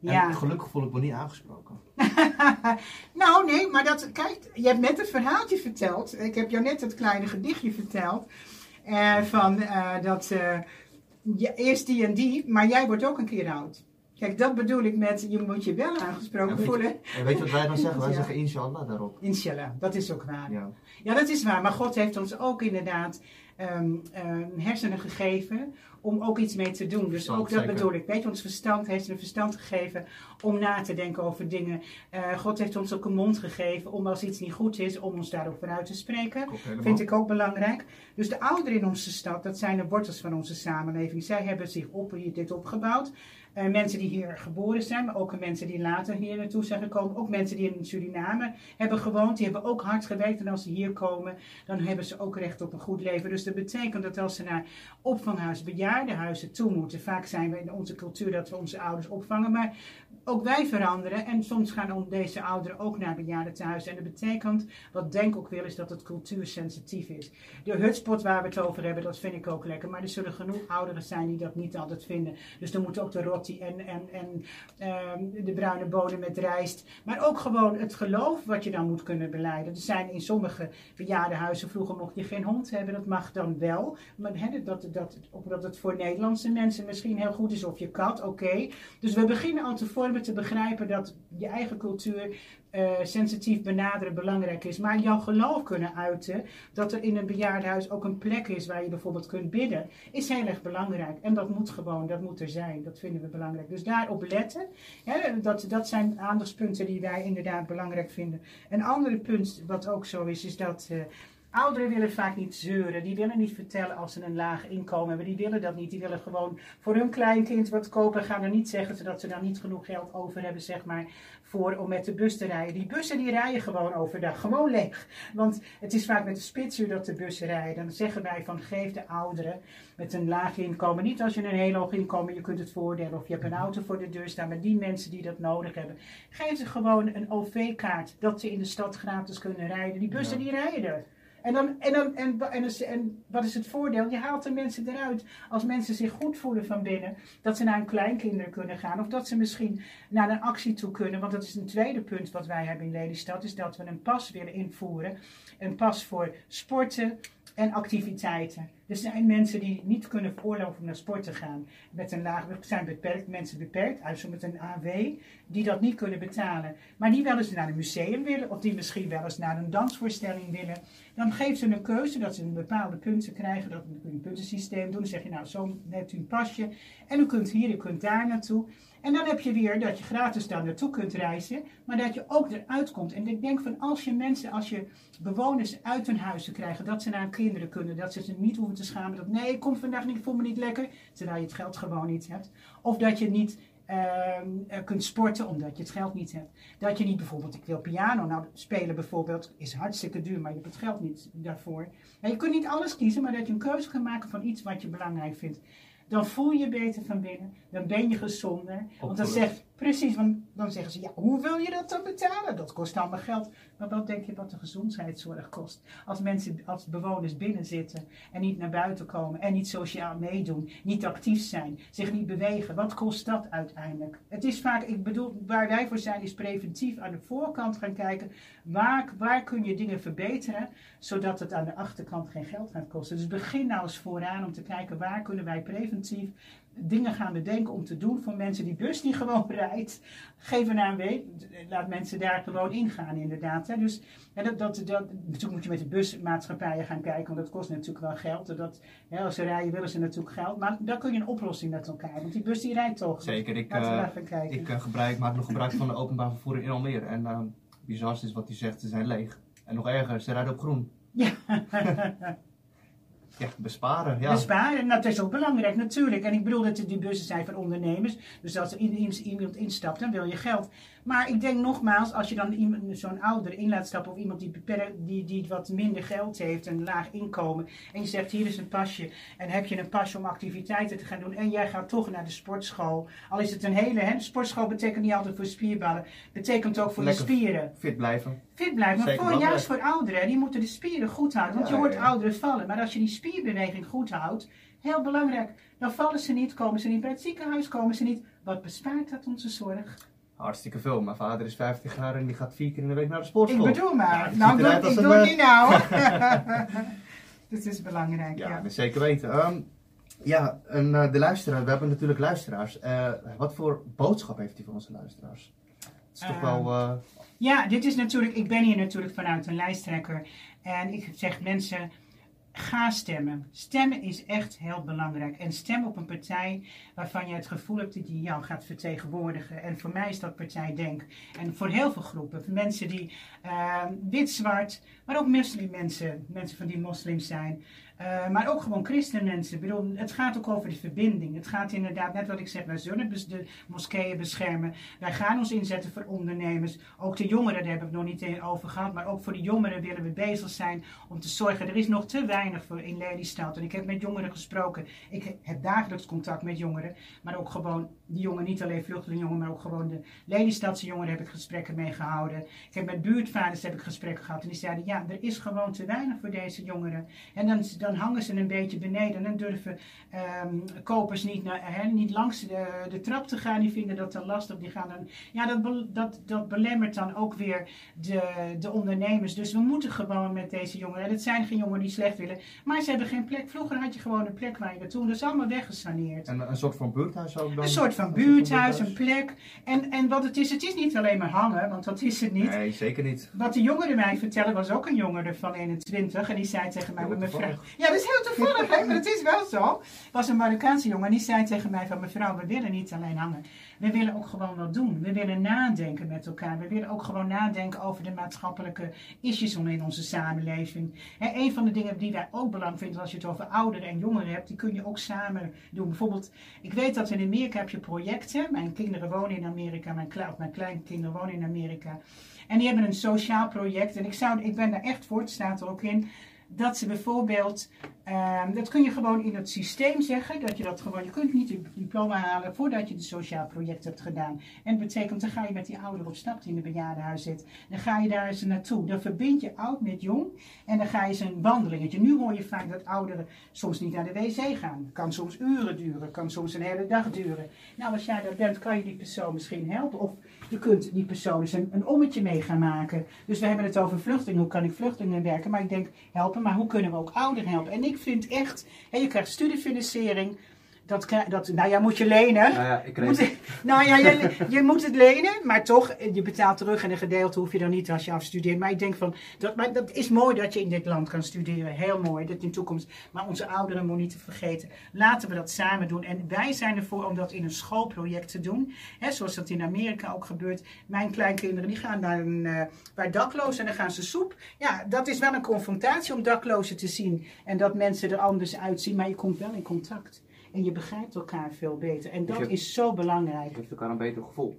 Ja. En gelukkig voel ik me niet aangesproken. nou, nee, maar dat, kijk, je hebt net het verhaaltje verteld. Ik heb jou net het kleine gedichtje verteld. eh, van eh, dat, eh, eerst die en die, maar jij wordt ook een keer oud. Kijk, dat bedoel ik met, je moet je wel aangesproken Ja, weet je- voelen. En weet je wat wij dan zeggen? Wij Ja. zeggen inshallah daarop. Inshallah, dat is ook waar. Ja. Ja, dat is waar. Maar God heeft ons ook inderdaad ehm, hersenen gegeven om ook iets mee te doen. Dus Verstand, ook dat zeker. bedoel ik. Weet je, ons verstand heeft een verstand gegeven om na te denken over dingen. Eh, God heeft ons ook een mond gegeven om als iets niet goed is, om ons daarover uit te spreken. Vind ik ook belangrijk. Dus de ouderen in onze stad, dat zijn de wortels van onze samenleving. Zij hebben zich op, dit opgebouwd. Eh, mensen die hier geboren zijn, maar ook mensen die later hier naartoe zijn gekomen. Ook mensen die in Suriname hebben gewoond. Die hebben ook hard gewerkt. En als ze hier komen, dan hebben ze ook recht op een goed leven. Dus dat betekent dat als ze naar opvanghuizen, bejaardenhuizen toe moeten. Vaak zijn we in onze cultuur dat we onze ouders opvangen. Maar ook wij veranderen. En soms gaan deze ouderen ook naar bejaardentehuizen. En dat betekent, wat Denk ook wil, is dat het cultuursensitief is. De hutspot waar we het over hebben, dat vind ik ook lekker. Maar er zullen genoeg ouderen zijn die dat niet altijd vinden. Dus dan moet ook de en, en, ehm, de bruine bonen met rijst. Maar ook gewoon het geloof wat je dan moet kunnen beleiden. Er zijn in sommige bejaardenhuizen, vroeger mocht je geen hond hebben. Dat mag dan wel. Maar hè, dat, dat, omdat het voor Nederlandse mensen misschien heel goed is. Of je kat, oké. Dus we beginnen al te vormen te begrijpen dat je eigen cultuur eh, sensitief benaderen belangrijk is. Maar jouw geloof kunnen uiten, dat er in een bejaardenhuis ook een plek is waar je bijvoorbeeld kunt bidden, is heel erg belangrijk. En dat moet gewoon, dat moet er zijn. Dat vinden we belangrijk. Dus daarop letten, hè, dat, dat zijn aandachtspunten die wij inderdaad belangrijk vinden. Een andere punt wat ook zo is, is dat... eh, Ouderen willen vaak niet zeuren. Die willen niet vertellen als ze een laag inkomen hebben. Die willen dat niet. Die willen gewoon voor hun kleinkind wat kopen. Gaan er niet zeggen zodat ze dan niet genoeg geld over hebben, zeg maar, voor om met de bus te rijden. Die bussen die rijden gewoon overdag. Gewoon leeg. Want het is vaak met de spitsuur dat de bussen rijden. Dan zeggen wij van geef de ouderen met een laag inkomen. Niet als je een heel hoog inkomen, je kunt het voordelen. Of je hebt een auto voor de deur staan. Maar die mensen die dat nodig hebben. Geef ze gewoon een OV-kaart. Dat ze in de stad gratis kunnen rijden. Die bussen die rijden. En, dan, en, dan, en, en, en, wat is het voordeel? Je haalt de mensen eruit als mensen zich goed voelen van binnen. Dat ze naar hun kleinkinderen kunnen gaan. Of dat ze misschien naar een actie toe kunnen. Want dat is een tweede punt wat wij hebben in Lelystad. Is dat we een pas willen invoeren. Een pas voor sporten en activiteiten. Er zijn mensen die niet kunnen veroorloven om naar sport te gaan. Met een laag, zijn beperkt, mensen beperkt, uit met een AW, die dat niet kunnen betalen. Maar die wel eens naar een museum willen, of die misschien wel eens naar een dansvoorstelling willen. Dan geeft ze een keuze dat ze een bepaalde punten krijgen. Dat kun je een puntensysteem doen. Dan zeg je, nou, zo hebt u een pasje. En u kunt hier, u kunt daar naartoe. En dan heb je weer dat je gratis daar naartoe kunt reizen, maar dat je ook eruit komt. En ik denk van als je mensen, als je bewoners uit hun huizen krijgt, dat ze naar hun kinderen kunnen, dat ze zich niet hoeven te schamen. Dat nee, ik kom vandaag niet, ik voel me niet lekker, terwijl je het geld gewoon niet hebt. Of dat je niet ehm, eh, kunt sporten omdat je het geld niet hebt. Dat je niet bijvoorbeeld, ik wil piano nou spelen bijvoorbeeld, is hartstikke duur, maar je hebt het geld niet daarvoor. Je kunt niet alles kiezen, maar dat je een keuze kan maken van iets wat je belangrijk vindt. Dan voel je beter van binnen, dan ben je gezonder. Want dan zegt, precies, want dan zeggen ze, ja, hoe wil je dat dan betalen? Dat kost allemaal geld. Maar wat denk je wat de gezondheidszorg kost? Als mensen, als bewoners binnen zitten en niet naar buiten komen en niet sociaal meedoen, niet actief zijn, zich niet bewegen, wat kost dat uiteindelijk? Het is vaak, ik bedoel, waar wij voor zijn, is preventief aan de voorkant gaan kijken, waar, waar kun je dingen verbeteren, zodat het aan de achterkant geen geld gaat kosten. Dus begin nou eens vooraan om te kijken, waar kunnen wij preventief dingen gaan bedenken om te doen voor mensen die bus die gewoon rijdt. Geef een ANW, laat mensen daar gewoon ingaan inderdaad. Hè. Dus hè, dat, dat, dat, natuurlijk moet je met de busmaatschappijen gaan kijken, want dat kost natuurlijk wel geld. Dat, hè, als ze rijden willen ze natuurlijk geld, maar daar kun je een oplossing met elkaar. Want die bus die rijdt toch. Zeker, ik, eh, ik eh, gebruik, maak nog gebruik van de openbaar vervoer in Almere. En uh, bizar is wat hij zegt, ze zijn leeg. En nog erger, ze rijden op groen. Ja. Ja, besparen, ja. Besparen, nou, dat is ook belangrijk natuurlijk. En ik bedoel dat die bussen zijn voor ondernemers. Dus als er iemand instapt, dan wil je geld. Maar ik denk nogmaals, als je dan iemand- zo'n ouder in laat stappen... of iemand die, die, die wat minder geld heeft, een laag inkomen... en je zegt, hier is een pasje. En heb je een pasje om activiteiten te gaan doen... en jij gaat toch naar de sportschool. Al is het een hele... Hè, sportschool betekent niet altijd voor spierballen. Betekent ook voor Lekker je spieren Fit blijven. Fit blijven. Maar voor, juist voor ouderen, die moeten de spieren goed houden. Want je hoort ouderen vallen. Maar als je die spierbeweging goed houdt, heel belangrijk, dan vallen ze niet, komen ze niet bij het ziekenhuis, komen ze niet. Wat bespaart dat onze zorg? Hartstikke veel. Mijn vader is 50 jaar en die gaat vier keer in de week naar de sportschool. Ik bedoel maar. Nou, doe, ik doe eh, het niet nou. Dit is belangrijk, Ja, ja. dat zeker weten. Ehm, ja, en eh, de luisteraar, we hebben natuurlijk luisteraars. Eh, wat voor boodschap heeft u voor onze luisteraars? Het is toch Ehm, wel... Ja, dit is natuurlijk, ik ben hier natuurlijk vanuit een lijsttrekker. En ik zeg mensen, ga stemmen. Stemmen is echt heel belangrijk. En stem op een partij waarvan je het gevoel hebt dat die jou gaat vertegenwoordigen. En voor mij is dat partij Denk. En voor heel veel groepen, voor mensen die eh, wit-zwart, maar ook moslimmensen, mensen van die moslims zijn. Eh, maar ook gewoon christenmensen. Ik bedoel, het gaat ook over de verbinding. Het gaat inderdaad, net wat ik zeg, wij zullen de moskeeën beschermen. Wij gaan ons inzetten voor ondernemers. Ook de jongeren, daar heb ik nog niet over gehad. Maar ook voor de jongeren willen we bezig zijn om te zorgen. Er is nog te weinig voor in Lelystad. En ik heb met jongeren gesproken. Ik heb dagelijks contact met jongeren. Maar ook gewoon die jongeren, niet alleen vluchtelingenjongeren, maar ook gewoon de Lelystadse jongeren heb ik gesprekken mee gehouden. Ik heb met buurtvaders heb ik gesprekken gehad. En die zeiden, ja, er is gewoon te weinig voor deze jongeren. En dan, dan hangen ze een beetje beneden. En dan durven ehm, kopers niet, naar, niet langs de, de trap te gaan. Die vinden dat dan lastig. Die gaan dan, ja, dat, dat, dat belemmert dan ook weer de, de ondernemers. Dus we moeten gewoon met deze jongeren. En het zijn geen jongeren die slecht willen. Maar ze hebben geen plek. Vroeger had je gewoon een plek waar je naartoe. Dat is allemaal weggesaneerd. en een soort van buurthuis ook dan? Een soort van buurthuis, een plek. En, en wat het is, het is niet alleen maar hangen, want dat is het niet. Nee, zeker niet. Wat de jongeren mij vertellen, was ook een jongere van 21. En die zei tegen mij, mevrouw... Ja, dat is heel toevallig, maar het is wel zo. was een Marokkaanse jongen en die zei tegen mij van... Mevrouw, we willen niet alleen hangen. We willen ook gewoon wat doen. We willen nadenken met elkaar. We willen ook gewoon nadenken over de maatschappelijke issues in onze samenleving. En een van de dingen die wij ook belangrijk vinden als je het over ouderen en jongeren hebt... die kun je ook samen doen. Bijvoorbeeld, ik weet dat in Amerika heb je projecten. Mijn kinderen wonen in Amerika, mijn, of mijn kleinkinderen wonen in Amerika... En die hebben een sociaal project. En ik, zou, ik ben daar echt voor, het staat er ook in. Dat ze bijvoorbeeld, ehm, dat kun je gewoon in het systeem zeggen. Dat je dat gewoon, je kunt niet je diploma halen voordat je het sociaal project hebt gedaan. En dat betekent, dan ga je met die ouder op stap die in een bejaardenhuis zit. Dan ga je daar eens naartoe. Dan verbind je oud met jong. En dan ga je eens een wandelingetje. Nu hoor je vaak dat ouderen soms niet naar de wc gaan. Kan soms uren duren, kan soms een hele dag duren. Nou, als jij daar bent, kan je die persoon misschien helpen. Of je kunt die persoon eens een, een ommetje mee gaan maken. Dus we hebben het over vluchtelingen. Hoe kan ik vluchtelingen werken? Maar ik denk, helpen, maar hoe kunnen we ook ouderen helpen? En ik vind echt, hè, je krijgt studiefinanciering. Dat, dat, nou ja, moet je lenen. Nou ja, ik kreeg... Moet- nou ja, je, je moet het lenen, maar toch, je betaalt terug en een gedeelte hoef je dan niet als je afstudeert. Maar ik denk van, dat, maar dat is mooi dat je in dit land kan studeren. Heel mooi, dat in de toekomst. Maar onze ouderen moet niet te vergeten. Laten we dat samen doen. En wij zijn ervoor om dat in een schoolproject te doen. Hè, zoals dat in Amerika ook gebeurt. Mijn kleinkinderen die gaan naar een, eh, bij daklozen en dan gaan ze soep. Ja, dat is wel een confrontatie om daklozen te zien. En dat mensen er anders uitzien, maar je komt wel in contact. En je begrijpt elkaar veel beter. En dat is zo belangrijk. geeft elkaar een beter gevoel.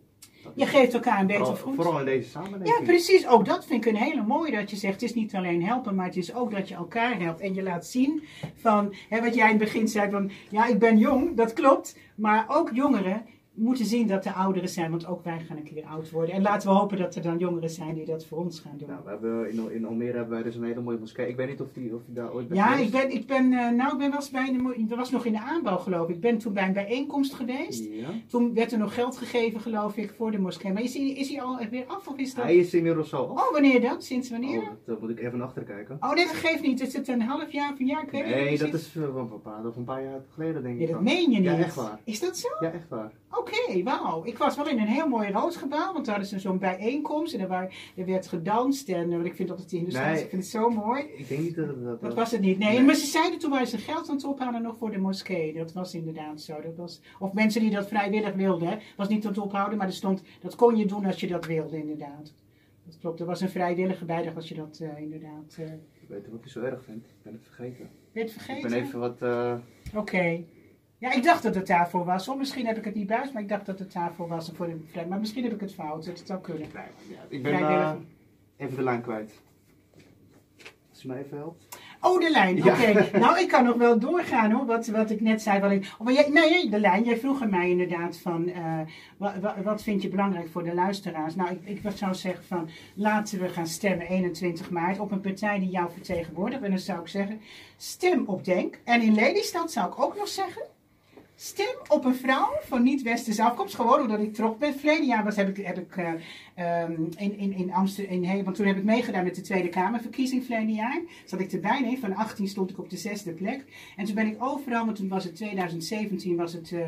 Je geeft elkaar een beter vooral, vooral in deze samenleving. Ja, precies. Ook dat vind ik een hele mooie dat je zegt. Het is niet alleen helpen, maar het is ook dat je elkaar helpt. En je laat zien van, hè, wat jij in het begin zei van, ja, ik ben jong, dat klopt. Maar ook jongeren moeten zien dat er ouderen zijn, want ook wij gaan een keer oud worden. En laten we hopen dat er dan jongeren zijn die dat voor ons gaan doen. Nou, we hebben in, in Almere hebben wij dus een hele mooie moskee. Ik weet niet of die, of die daar ooit bent Ja, ik ben, ik ben, eh, nou, ik ben wel eens bij de, dat was nog in de aanbouw geloof ik. Ik ben toen bij een bijeenkomst geweest. Ja. Toen werd er nog geld gegeven geloof ik voor de moskee. Maar is hij, is hij al weer af of is dat... Hij is inmiddels al. Oh, wanneer dan? Sinds wanneer? Oh, dat moet ik even achter kijken. Oh nee, dat geeft niet. Is het een half jaar of een jaar? Ik weet Nee, dat is eh, wel een paar, of een paar jaar geleden denk ik. Dat meen je niet. Ja, echt waar. Is dat zo? Ja, echt waar. Oké, wauw. Ik was wel in een heel mooi rood gebouw, want daar hadden ze zo'n bijeenkomst en er, er werd gedanst. En eh, ik vind dat het in de Nee. ik vind het zo mooi. Ik denk niet dat het dat Dat was het niet. Nee, Nee. maar ze zeiden toen waren ze geld aan het ophalen nog voor de moskee. Dat was inderdaad zo. Dat was, of mensen die dat vrijwillig wilden. hè. was niet tot ophouden, maar er stond, dat kon je doen als je dat wilde, inderdaad. Dat klopt. Er was een vrijwillige bijdrage als je dat eh, inderdaad eh Ik weet niet wat ik zo erg vind. Ik ben het vergeten. werd vergeten. Ik ben even wat... Oké. Ja, ik dacht dat het daarvoor was. Of misschien heb ik het niet buis, maar ik dacht dat het daarvoor was. Voor de, vrij- maar misschien heb ik het fout. Dat zou kunnen. ja, ik ben eh, even de lijn kwijt. Als je mij even helpt. Oh, de lijn. Ja. Oké. nou, ik kan nog wel doorgaan hoor. Wat, wat ik net zei. Wel in, oh, maar jij, nee, de lijn. Jij vroeg aan mij inderdaad van. eh, wa- wa- wat vind je belangrijk voor de luisteraars? Nou, ik, ik zou zeggen van. Laten we gaan stemmen 21 maart op een partij die jou vertegenwoordigt. En dan zou ik zeggen. Stem op Denk. En in Lelystad zou ik ook nog zeggen. Stem op een vrouw van niet-westerse afkomst. Gewoon omdat ik trots ben. Verleden jaar was, heb ik, heb ik eh, ehm, in, in, in Amsterdam, in, want toen heb ik meegedaan met de Tweede Kamerverkiezing verleden jaar. Zat ik erbij, nee, van 18 stond ik op de zesde plek. En toen ben ik overal, want toen was het 2017, was het uh,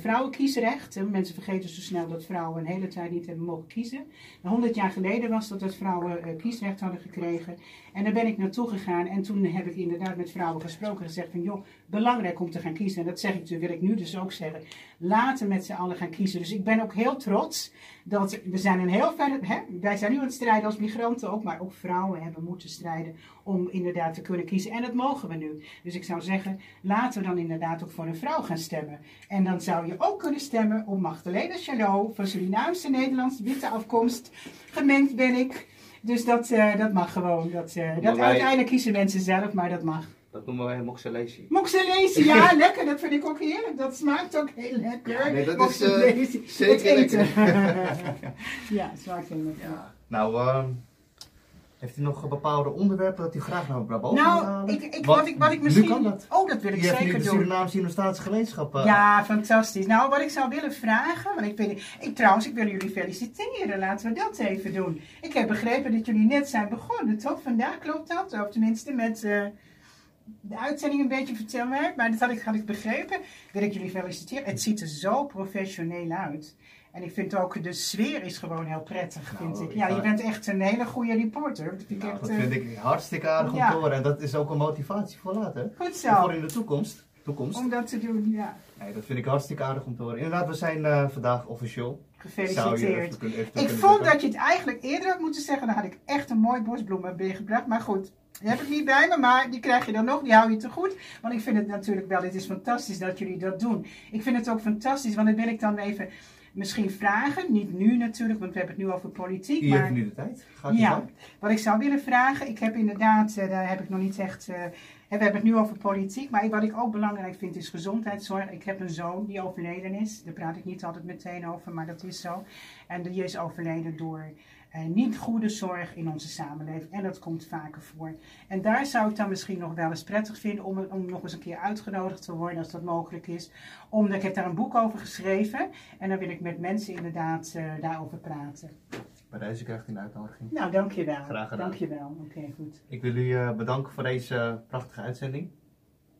vrouwenkiesrecht. Mensen vergeten zo snel dat vrouwen een hele tijd niet hebben mogen kiezen. 100 jaar geleden was dat dat vrouwen kiesrecht hadden gekregen. En daar ben ik naartoe gegaan en toen heb ik inderdaad met vrouwen gesproken en gezegd van joh, belangrijk om te gaan kiezen. En dat zeg ik, wil ik nu dus ook zeggen. Laten met z'n allen gaan kiezen. Dus ik ben ook heel trots dat we zijn een heel ver, hè, wij zijn nu aan het strijden als migranten ook, maar ook vrouwen hebben moeten strijden om inderdaad te kunnen kiezen. En dat mogen we nu. Dus ik zou zeggen, laten we dan inderdaad ook voor een vrouw gaan stemmen. En dan zou je ook kunnen stemmen op Magdalena Chalot van Surinaamse Nederlandse witte afkomst. Gemengd ben ik. Dus dat, uh, dat mag gewoon. Dat, uh, dat wij... uiteindelijk kiezen mensen zelf, maar dat mag. Dat noemen wij moxelesi. Moxelesi, ja, lekker. Dat vind ik ook heerlijk. Dat smaakt ook heel lekker. nee, dat is uh, zeker eten. ja, smaakt heel lekker. Ja. Nou, uh, heeft u nog bepaalde onderwerpen dat u graag naar boven Nou, ik, ik, wat, ik, wat ik misschien... Nu kan dat. Oh, dat wil ik je zeker doen. doen. de Surinaamse Innostatische Gemeenschap. Uh, ja, fantastisch. Nou, wat ik zou willen vragen... Want ik, ben, ik, trouwens, ik wil jullie feliciteren. Laten we dat even doen. Ik heb begrepen dat jullie net zijn begonnen, toch? Vandaag klopt dat? Of tenminste met... De uitzending een beetje vertellen, maar dat had ik, had ik begrepen. Wil ik jullie feliciteren. Het ziet er zo professioneel uit. En ik vind ook, de sfeer is gewoon heel prettig, vind Nou, ik. Ja, je bent echt een hele goede reporter. Dat vind ik nou, dat eh, vind ik hartstikke aardig om ja. te horen. En dat is ook een motivatie voor later. Goed En Voor zo, in de toekomst. toekomst. om dat te doen, ja. Nee, dat vind ik hartstikke aardig om te horen. Inderdaad, we zijn eh, vandaag officieel. Gefeliciteerd. even kunnen, even Ik vond dat je het eigenlijk eerder had moeten zeggen. Dan had ik echt een mooi bosbloem meegebracht. Maar goed, die heb ik niet bij me. Maar die krijg je dan nog. Die hou je te goed. Want ik vind het natuurlijk wel. Het is fantastisch dat jullie dat doen. Ik vind het ook fantastisch. Want dan wil ik dan even misschien vragen. Niet nu natuurlijk. Want we hebben het nu over politiek. Hier maar nu de tijd. Gaat Ja, wat ik zou willen vragen, ik heb inderdaad, eh, daar heb ik nog niet echt, eh, we hebben het nu over politiek, maar wat ik ook belangrijk vind is gezondheidszorg. Ik heb een zoon die overleden is, daar praat ik niet altijd meteen over, maar dat is zo. En die is overleden door niet goede zorg in onze samenleving en dat komt vaker voor. En daar zou ik dan misschien nog wel eens prettig vinden om, om nog eens een keer uitgenodigd te worden als dat mogelijk is. Omdat ik heb daar een boek over geschreven en dan wil ik met mensen inderdaad eh, daarover praten. Bij deze krijgt u een uitnodiging. Nou, dankjewel. Graag gedaan. Dankjewel. Oké, goed. Ik wil u eh, bedanken voor deze eh, prachtige uitzending.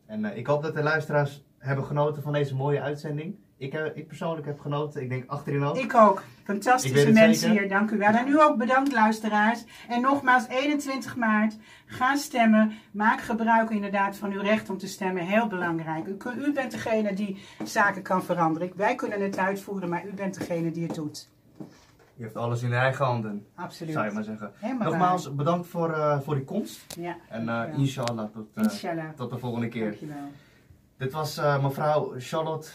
En eh, ik hoop dat de luisteraars hebben genoten van deze mooie uitzending. Ik, eh, ik persoonlijk heb genoten. Ik denk achterin ook. Ik ook. Ik Fantastische weet het mensen zeker. hier, dank u wel. En u ook bedankt luisteraars. En nogmaals, 21 maart, ga stemmen. Maak gebruik inderdaad van uw recht om te stemmen. Heel belangrijk. U, kun- u bent degene die zaken kan veranderen. Wij kunnen het uitvoeren, maar u bent degene die het doet. Je hebt alles in eigen handen, Absoluut. zou je maar zeggen. Helemaal Nogmaals, bedankt voor, eh, voor die komst. waar. Ja, En eh, dankjewel. inshallah tot, eh, Inshallah. tot de volgende keer. Dankjewel. Dit was eh, mevrouw Charlotte